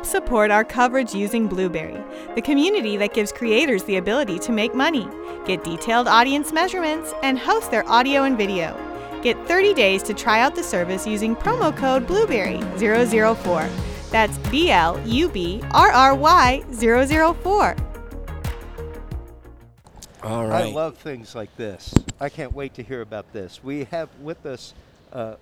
Help support our coverage using Blubrry, the community that gives creators the ability to make money, get detailed audience measurements, and host their audio and video. Get 30 days to try out the service using promo code Blubrry004. That's B L U B R R Y 004. All right. I love things like this. I can't wait to hear about this. We have with us, uh,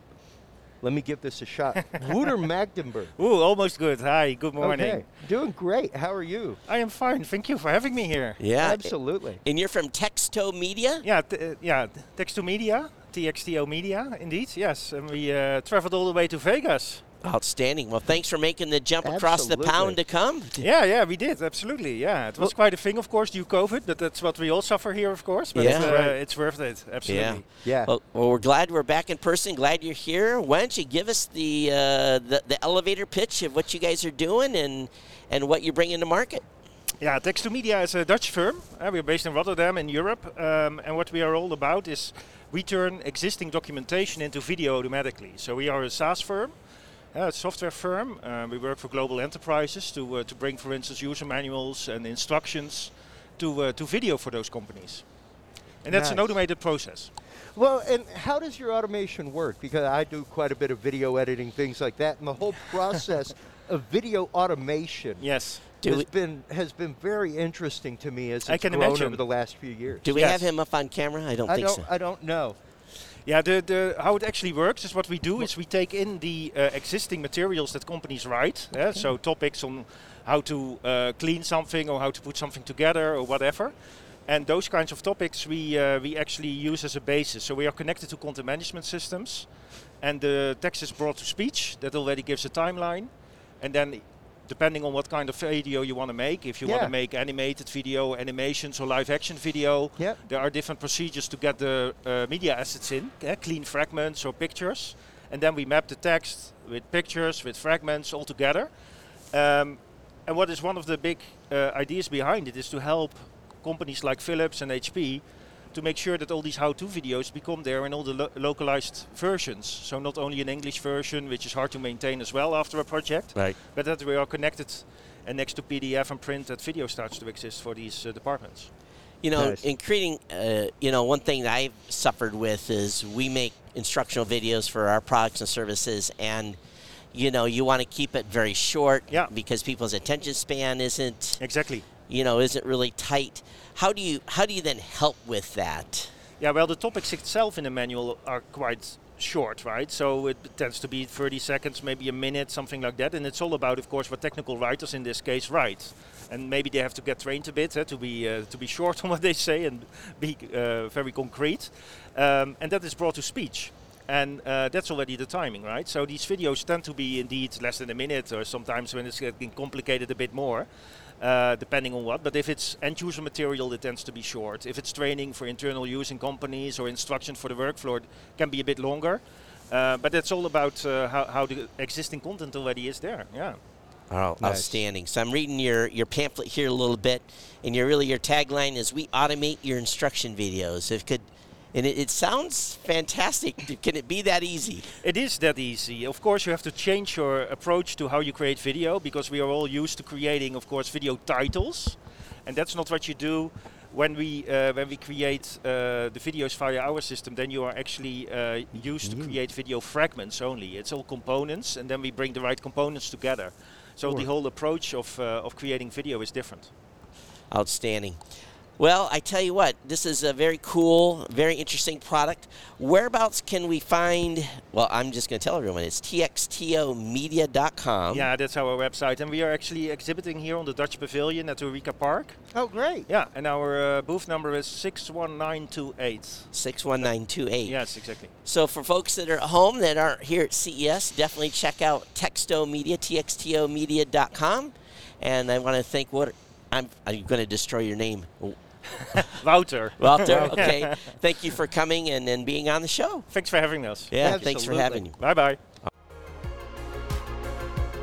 let me give this a shot, Wouter Magdenberg. Ooh, almost good. Hi, good morning. Okay, doing great. How are you? I am fine. Thank you for having me here. yeah. Absolutely. And you're from Texto Media? Yeah, t- uh, yeah. Text to Media, TXTO Media, indeed. Yes, and we uh, traveled all the way to Vegas. Outstanding. Well, thanks for making the jump across the Absolutely. pound to come. Yeah, yeah, we did absolutely. Yeah, it was quite a thing, of course, due COVID, but that's what we all suffer here, of course. But Yeah. uh, Right. it's worth it. Absolutely. Yeah. Well, well, we're glad we're back in person. Glad you're here. Why don't you give us the, uh, the the elevator pitch of what you guys are doing and and what you're bringing to market? Yeah, Text to Media is a Dutch firm. Uh, we're based in Rotterdam in Europe, um, and what we are all about is we turn existing documentation into video automatically. So we are a SaaS firm, a software firm. Uh, we work for global enterprises to uh, to bring, for instance, user manuals and instructions to uh, to video for those companies. And that's an automated process. Well, and how does your automation work? Because I do quite a bit of video editing, things like that, and the whole process of video automation Yes. Do has we- been has been very interesting to me as I it's can grown imagine. over the last few years. Do we Yes. have him up on camera? I don't I think don't so. I don't know. Yeah, the, the how it actually works is what we do is we take in the uh, existing materials that companies write. Yeah, so topics on how to uh, clean something or how to put something together or whatever. And those kinds of topics we uh, we actually use as a basis. So we are connected to content management systems, and the text is brought to speech. That already gives a timeline, and then. Depending on what kind of video you want to make, if you want to make animated video, animations, or live action video, there are different procedures to get the uh, media assets in, uh, clean fragments or pictures, and then we map the text with pictures, with fragments all together. Um, and what is one of the big uh, ideas behind it is to help companies like Philips and HP to make sure that all these how-to videos become there in all the lo- localized versions. So not only an English version, which is hard to maintain as well after a project, Right. but that we are connected and next to PDF and print that video starts to exist for these uh, departments. You know, Nice. in creating, uh, you know, one thing that I've suffered with is we make instructional videos for our products and services, and you know, you want to keep it very short Yeah. because people's attention span isn't, Exactly. You know, isn't really tight. How do you how do you then help with that? Yeah, well, the topics itself in the manual are quite short, right? So it tends to be 30 seconds, maybe a minute, something like that. And it's all about, of course, what technical writers in this case write. And maybe they have to get trained a bit eh, to be uh, to be short on what they say and be uh, very concrete. Um, and that is brought to speech. And uh, that's already the timing, right? So these videos tend to be indeed less than a minute, or sometimes when it's getting complicated, a bit more, uh, depending on what. But if it's end user material, it tends to be short. If it's training for internal use in companies or instruction for the workflow, it can be a bit longer. Uh, but it's all about uh, how, how the existing content already is there. Yeah. Oh, Nice. outstanding! So I'm reading your your pamphlet here a little bit, and your really your tagline is "We automate your instruction videos." If could, and it, it sounds fantastic. Can it be that easy? It is that easy. Of course, you have to change your approach to how you create video because we are all used to creating, of course, video titles, and that's not what you do when we uh, when we create uh, the videos via our system. Then you are actually uh, used to create video fragments only. It's all components, and then we bring the right components together. So the whole approach of uh, of creating video is different. Outstanding. Well, I tell you what, this is a very cool, very interesting product. Whereabouts can we find? Well, I'm just going to tell everyone it's txtomedia.com. yeah, that's our website, and we are actually exhibiting here on the Dutch Pavilion at Eureka Park. Oh, great. Yeah, and our uh, booth number is six one nine two eight. 61928. Yes, exactly. So for folks that are at home that aren't here at CES, definitely check out Texto Media, txtomedia.com. And I want to thank what I'm, I'm going to destroy your name. Wouter. Walter, okay. Thank you for coming and, and being on the show. Thanks for having us. Yeah, thanks for having you. Bye bye.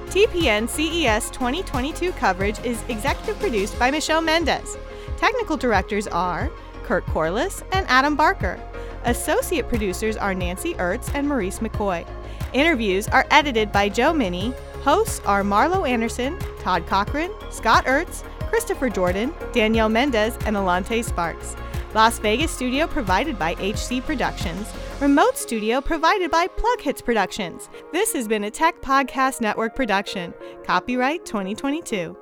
TPN CES 2022 coverage is executive produced by Michelle Mendez. Technical directors are Kurt Corliss and Adam Barker. Associate producers are Nancy Ertz and Maurice McCoy. Interviews are edited by Joe Minnie, Hosts are Marlo Anderson, Todd Cochran, Scott Ertz, Christopher Jordan, Danielle Mendez, and Alante Sparks. Las Vegas studio provided by HC Productions. Remote studio provided by Plug Hits Productions. This has been a Tech Podcast Network production. Copyright 2022.